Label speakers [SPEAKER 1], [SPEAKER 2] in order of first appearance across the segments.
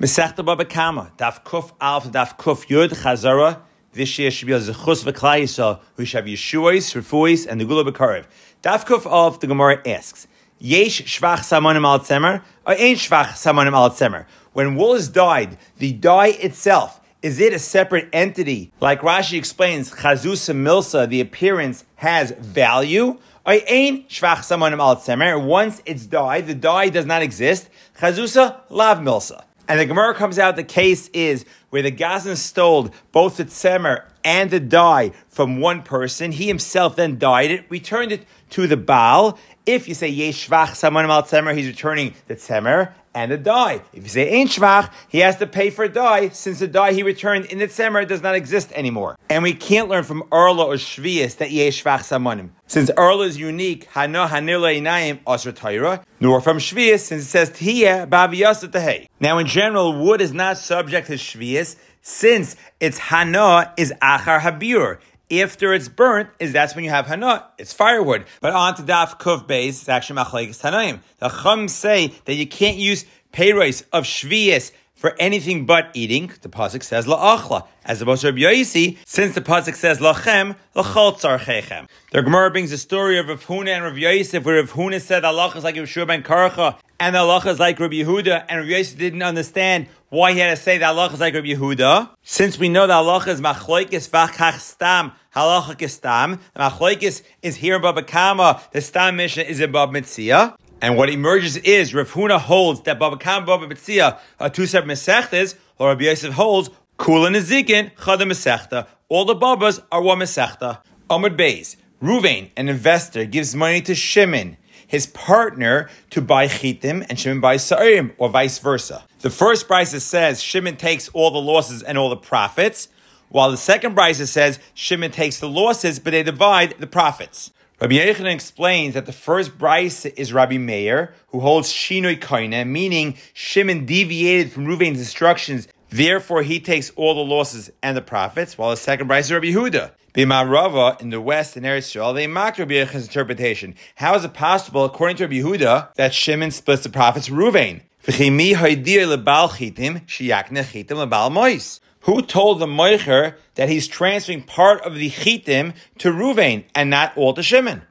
[SPEAKER 1] Mesechta Baba Kama, Daf Kuf Alf, Daf Kuf Yud, Chazara. This year should be a Zechus V'Klai who should have Yeshuais, Refuis, and the Gula B'Karev. Daf Kuf Alf, the Gemara asks, Yesh Shvach Samonim Al Tzemer, or Ain't Shvach Samonim Al Tzemer? When wool is dyed, the dye itself, is it a separate entity? Like Rashi explains, Chazusa Milsa, the appearance has value. Once it's dyed, the dye does not exist. Chazusa lav milsa. And the Gemara comes out, the case is where the Gazan stole both the tzemer and the dye from one person. He himself then dyed it, returned it to the Baal. If you say Yeshvach Samonim al Tzemer, he's returning the Tzemer and a dye. If you say Ein Shvach, he has to pay for dye since the dye he returned in the Tzemer does not exist anymore. And we can't learn from Erla or Shvius that Yeshvach Samonim. Since Erla is unique, Hana Hanila Inayim Asra Taira, nor from Shvius, since it says Tiyah Baviyasa Tehei. Now, in general, wood is not subject to Shvius since its Hana is Achar Habir after it's burnt, is that's when you have hana. It's firewood. But on to daf kuf base, it's actually machlekes tanaim. The chum say that you can't use payrois of shvius for anything but eating. The pasuk says la'achla, as opposed to Rabbi Yosi, since the pasuk says lachem lachol tzarchechem. The Gemara brings the story of Rav Huna and Rav Yosef, where Rav Huna said Allah is like Yeshua ben Karcha, and Allah is like Rabbi Yehuda, and Rabbi Yosef didn't understand why he had to say that Allah is like Rabbi Yehuda. Since we know that Allah is machloikis v'achach stam halacha stam, the machloikis is here in Baba Kama, the stam mission is in Baba Mitzia. And what emerges is Rav Huna holds that Baba Kama Baba Mitzia are two separate mesechtes, or Rabbi Yosef holds Kula Nezikin Chada Mesechta. All the Babas are one Mesechta. Amud Beis, Ruvain, an investor, gives money to Shimon his partner to buy chitim and Shimon buys sa'im, or vice versa. The first brisa says Shimon takes all the losses and all the profits, while the second brisa says Shimon takes the losses, but they divide the profits. Rabbi Yechanan explains that the first brisa is Rabbi Meir, who holds shinoi koine, meaning Shimon deviated from Ruvain's instructions, therefore he takes all the losses and the profits, while the second brisa is Rabbi Huda. Rava in the west in Eretz Yisrael, they mock Rabbi Yecha's interpretation. How is it possible, according to Rabbi Yehuda, that Shimon splits the profits Ruvain? Who told the Moicher that he's transferring part of the chitim to Ruvain and not all to Shimon?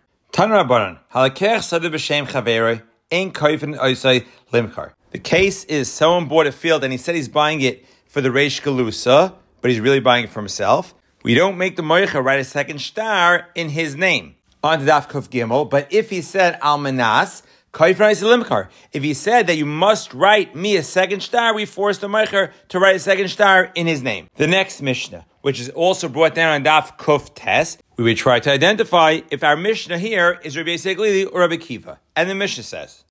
[SPEAKER 1] The case is someone bought a field and he said he's buying it for the Reish Galusa, but he's really buying it for himself. We don't make the Moicha write a second star in his name on the Daf Kuf Gimel, but if he said Almanas, if he said that you must write me a second star, we forced the Meicher to write a second star in his name. The next Mishnah, which is also brought down on Daf Kuf Tes, we would try to identify if our Mishnah here is Rabbi Seglili or Rabbi Kiva. And the Mishnah says,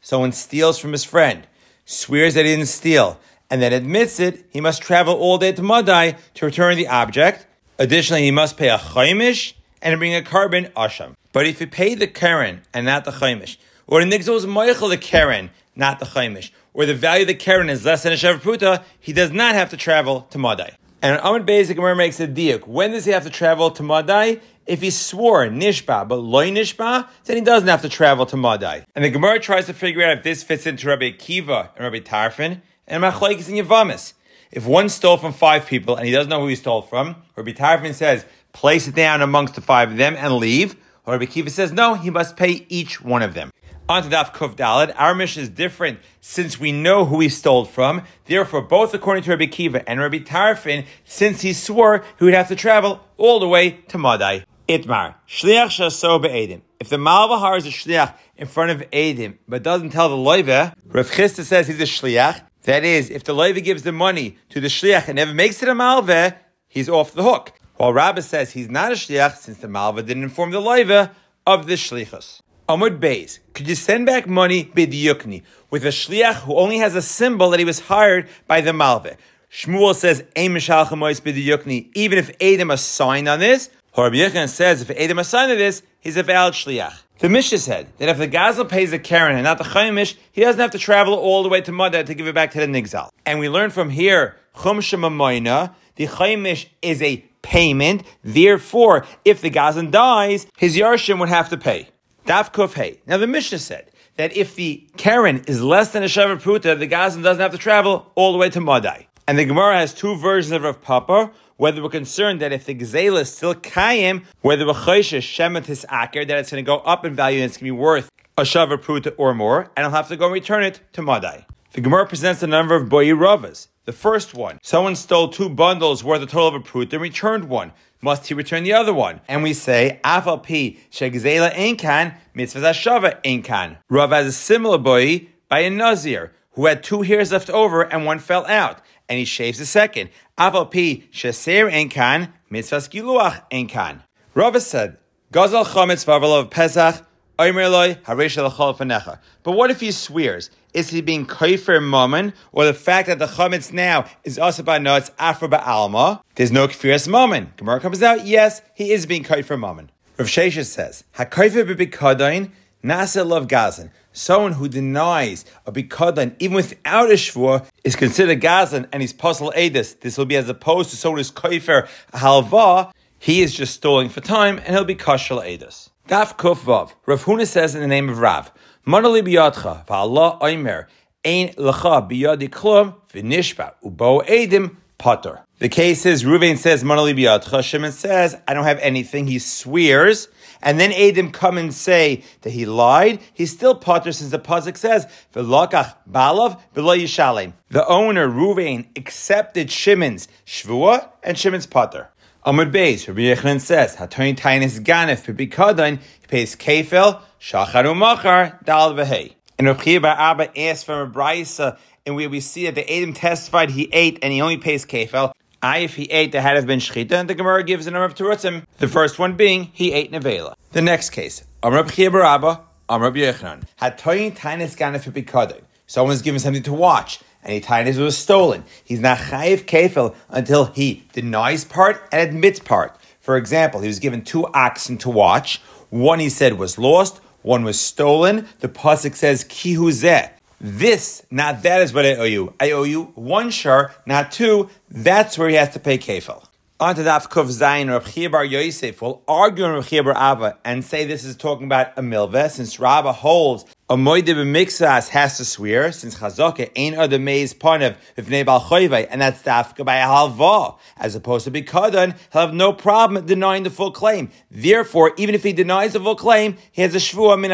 [SPEAKER 1] Someone steals from his friend, swears that he didn't steal, and then admits it, he must travel all day to Madai to return the object. Additionally, he must pay a chaimish and bring a korban asham. But if you pay the karen and not the chaimish, or the nigzos moichel the karen, not the chaimish, or the value of the karen is less than a shev he does not have to travel to Madai. And Amid Basic Gemara makes a diuk. When does he have to travel to Madai? If he swore nishba but loy nishba, then he doesn't have to travel to Madai. And the Gemara tries to figure out if this fits into Rabbi Kiva and Rabbi Tarfin and machlekes in Yavamis. If one stole from five people and he doesn't know who he stole from, Rabbi Tarfin says, place it down amongst the five of them and leave. Rabbi Kiva says, no, he must pay each one of them. On to Daf Kuf Dalad, our mission is different since we know who he stole from. Therefore, both according to Rabbi Kiva and Rabbi Tarfin, since he swore he would have to travel all the way to Madai. Itmar, Shliach Shaso Be'edim. If the Malvahar is a Shliach in front of Edim, but doesn't tell the Loive, Rav Chisda says he's a Shliach, that is, if the Levi gives the money to the Shliach and never makes it a Malveh, he's off the hook. While Rabbah says he's not a Shliach since the Malveh didn't inform the Levi of the Shlichus. Amud Beis, could you send back money bidiyukni with a Shliach who only has a symbol that he was hired by the Malveh? Shmuel says, even if Adam assigned on this, Rabbi says if Adam assigned on this, he's a valid Shliach. The Mishnah said that if the Gazel pays the Karen and not the Chaimish, he doesn't have to travel all the way to Mada to give it back to the Nigzal. And we learn from here, Chum Shemamoina, the Chaimish is a payment. Therefore, if the Gazan dies, his Yarshim would have to pay. Daf Hey. Now the Mishnah said that if the Karen is less than a Shavar Pruta, the Gazan doesn't have to travel all the way to Madai. And the Gemara has two versions of Rav Papa, whether we're concerned that if the Gazela is still Kayim, whether we're Chaysha Shemet his Aker, that it's going to go up in value and it's going to be worth a Shavar Pruta or more, and I'll have to go and return it to Madai. The Gemara presents a number of Boyi Ravas. The first one, someone stole two bundles worth a total of a prut and returned one. Must he return the other one? And we say, Afal pi shegzela enkan mitzvah shava Inkan. Rav has a similar boy by a nazir who had two hairs left over and one fell out, and he shaves the second. Afal pi sheser enkan mitzvah skiluach Inkan. Rav said, Gazal chametz of pesach but what if he swears? Is he being kaifer mammon, or the fact that the chametz now is also by nuts afra alma? There's no kfiras mammon. Gemara comes out, yes, he is being kaifer mammon. Rav Sheshes says, hakaifer bebikadain nasa love gazan. Someone who denies a bikadain even without a shvur is considered gazan and he's puzzle edis. This will be as opposed to someone who's kaifer halva. He is just stalling for time and he'll be kashal edis. Daf Kuf Vav. Rav Huna says in the name of Rav, Manali biyadcha, va'Allah oimer, ein lecha biyadi klum, v'nishba, ubo edim, potter. The case is, Ruvain says, Manali biyadcha, Shimon says, I don't have anything, he swears, and then Edim come and say that he lied, he's still potter since the Pasuk says, balav v'lo. The owner, Ruvain, accepted Shimon's shvua and Shimon's potter. Amud Beis, Rabbi Yechanan says, Hatoin Tainis Ganef, Bibikadain, he pays Kefel, Shacharu Machar, Dal Vehei. And Rabbi Abba asks from a Braisa, and where we see that the Adam testified he ate and he only pays Kefel. I, if he ate, the had have been Shchita, and the Gemara gives a number of Terutzim. The first one being, he ate Nevela. The next case, Amr Rabbi Bar Abba, Amr Rabbi Yechanan, Hatoin Tainis Ganef, Bibikadain. Someone's given something to watch and he it was stolen. He's not chayiv kefil until he denies part and admits part. For example, he was given two oxen to watch. One he said was lost, one was stolen. The pasuk says kihuzeh. This, not that, is what I owe you. I owe you one shar, not two. That's where he has to pay kefil. On to Daf Kuf Zayin, Rav Chia Yosef will argue on Rav Chia Abba and say this is talking about a milveh, since Rabba holds a moide b'mixas has to swear, since Chazaka ain't other maze parnev v'fnei bal choyvei, and that's dafka by a halva, as opposed to bikadan, he'll have no problem denying the full claim. Therefore, even if he denies the full claim, he has a shvua min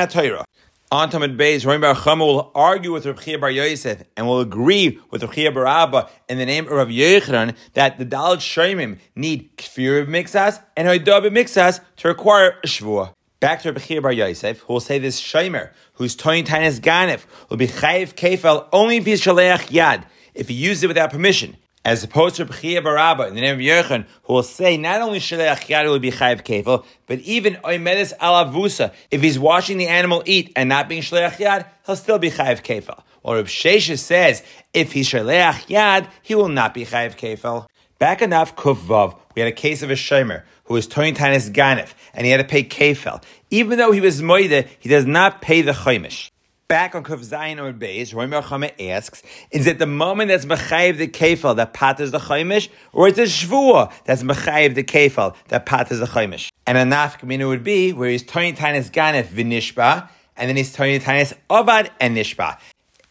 [SPEAKER 1] on Tamid Beis, Rabbi Bar Chama will argue with Rav Chia Bar Yosef and will agree with Rav Chia Bar Abba in the name of Rav Yechran that the Dalit Shemim need Kfir Mixas and Hoidab Mixas to require Shvua. Back to Rav Chia Bar Yosef, who will say this Shemer, who's Toin Tainis Ganef, will be Chayiv Kefel only if he's Shaleach Yad, if he used it without permission as opposed to B'chia Barabba in the name of Yechon, who will say not only Shalech Yad will be Chayiv Kefil, but even Oimedes Alavusa, if he's watching the animal eat and not being Shalech Yad, he'll still be Chayiv Kefil. Or if Shesha says, if he's Shalech Yad, he will not be Chayiv Kefil. Back in Av Kufvav, we had a case of a Shomer who was Toin Tanis Ganef, and he had to pay Kefil. Even though he was Moide, he does not pay the Chaimish back on Kuf Zayin or Beis, Roy Merchame asks, is it the moment that's Mechayiv the Kefal that patters the Chaimish, or is it Shvua that's Mechayiv the Kefal that patters the Chaimish? And a nafkamina would be where he's Tony Tanis Ganef Vinishba, and then he's Tony Tanis Avad and Nishba.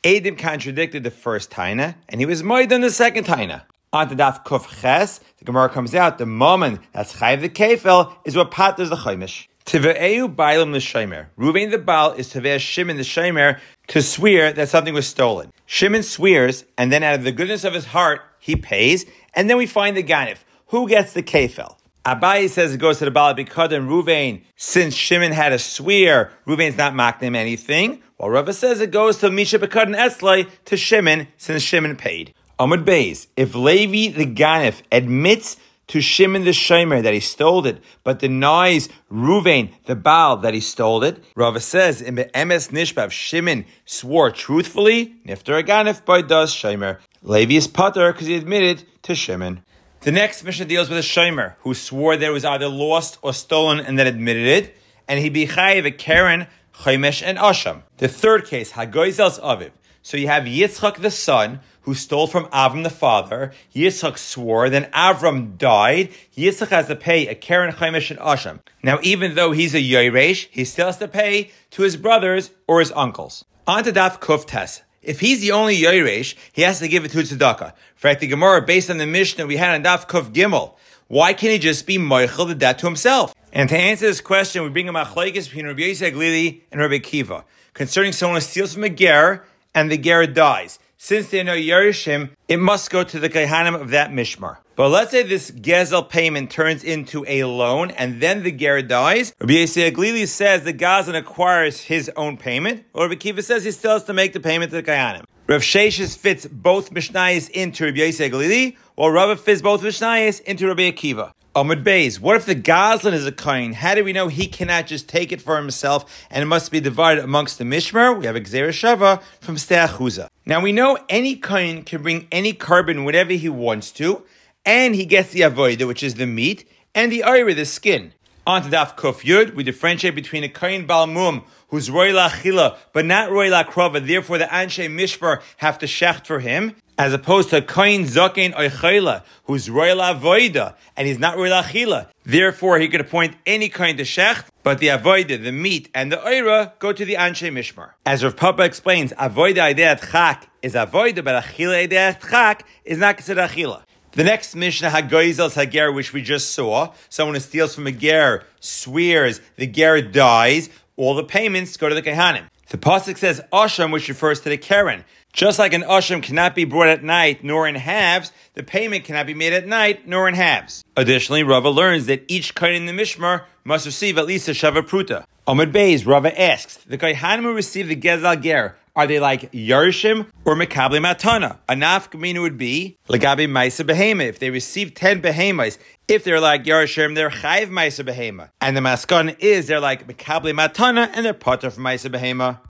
[SPEAKER 1] Adim contradicted the first Taina, and he was more than the second Taina. On the Daf Kuf Ches, the Gemara comes out, the moment that's Chayiv the Kefal is what patters the Chaimish. Tive'eu bailam l'shemer. Ruvain the Baal is Tivei Shimon the Shemer to swear that something was stolen. Shimon swears, and then out of the goodness of his heart, he pays, and then we find the Ganif. Who gets the kefel? Abayi says it goes to the Baal because and Ruvain, since Shimon had a swear, Ruvain's not mocking him anything. While Rava says it goes to Misha Bekad and Eslay to Shimon, since Shimon paid. Amud Beis, if Levi the Ganif admits to Shimon the Shomer that he stole it, but denies Ruvain the Baal that he stole it. Rava says in the MS Nishbav, Shimon swore truthfully, Nifter Aganif by does Shomer. Levi is Potter because he admitted to Shimon. The next mission deals with a Shomer who swore that it was either lost or stolen and then admitted it, and he be a Karen, Chaimesh, and Asham. The third case, Hagoizel's Aviv. So you have Yitzchak the son, who stole from Avram the father. Yitzchak swore, then Avram died. Yitzchak has to pay a Karen Chaimish and Asham. Now, even though he's a Yoresh, he still has to pay to his brothers or his uncles. On to Daf Kuftes. If he's the only Yoresh, he has to give it to tzedakah. For fact, the Gemara, based on the Mishnah that we had on Daf Kuf Gimel, why can't he just be Moichel the debt to himself? And to answer this question, we bring a machlekes between Rabbi Glili and Rabbi Kiva concerning someone who steals from a ger and the ger dies. Since they know Yerushin, it must go to the Kehanim of that Mishmar. But let's say this Gezel payment turns into a loan and then the Ger dies. Rabbi Yisrael Glili says the Gazan acquires his own payment, or Rabbi Kiva says he still has to make the payment to the Kehanim. Rav Sheshes fits both Mishnayos into Rabbi Yisrael Glili, while Rav fits both Mishnayos into Rabbi Akiva. Amud Beis, what if the Goslin is a coin? How do we know he cannot just take it for himself and it must be divided amongst the Mishmer? We have Xer Shava from Steachuza. Now we know any coin can bring any korban whenever he wants to, and he gets the avoida, which is the meat, and the ira, the skin. On to Daf Kuf Yud, we differentiate between a kohen balmum who's roy lachila but not roy lakrova. Therefore, the anshe mishbar have to shecht for him, as opposed to a kohen zaken oichayla who's roy lavoida and he's not roy lachila. Therefore, he could appoint any kohen to shecht, but the avoida, the meat, and the oira go to the anshe mishmar. As Rav Papa explains, avoida ideat chak is avoida, but achila ideat chak is not considered achila. The next Mishnah, Hagoizel Hager, which we just saw, someone who steals from a ger, swears, the ger dies, all the payments go to the Kehanim. The Pasuk says Asham, which refers to the Karen. Just like an Asham cannot be brought at night nor in halves, the payment cannot be made at night nor in halves. Additionally, Rava learns that each Kain in the Mishmar must receive at least a Shava Pruta. Amud Beis, Rava asks, the Kaihanim who receive the Gezal Ger, are they like Yarshim or Mekabli Matana? A nafkamina would be Lagabi Maisa Behema. If they receive 10 Behemas, if they're like Yarshim, they're Chayiv Maisa Behema. And the Maskan is they're like Mekabli Matana and they're Potter from Maisa Behema.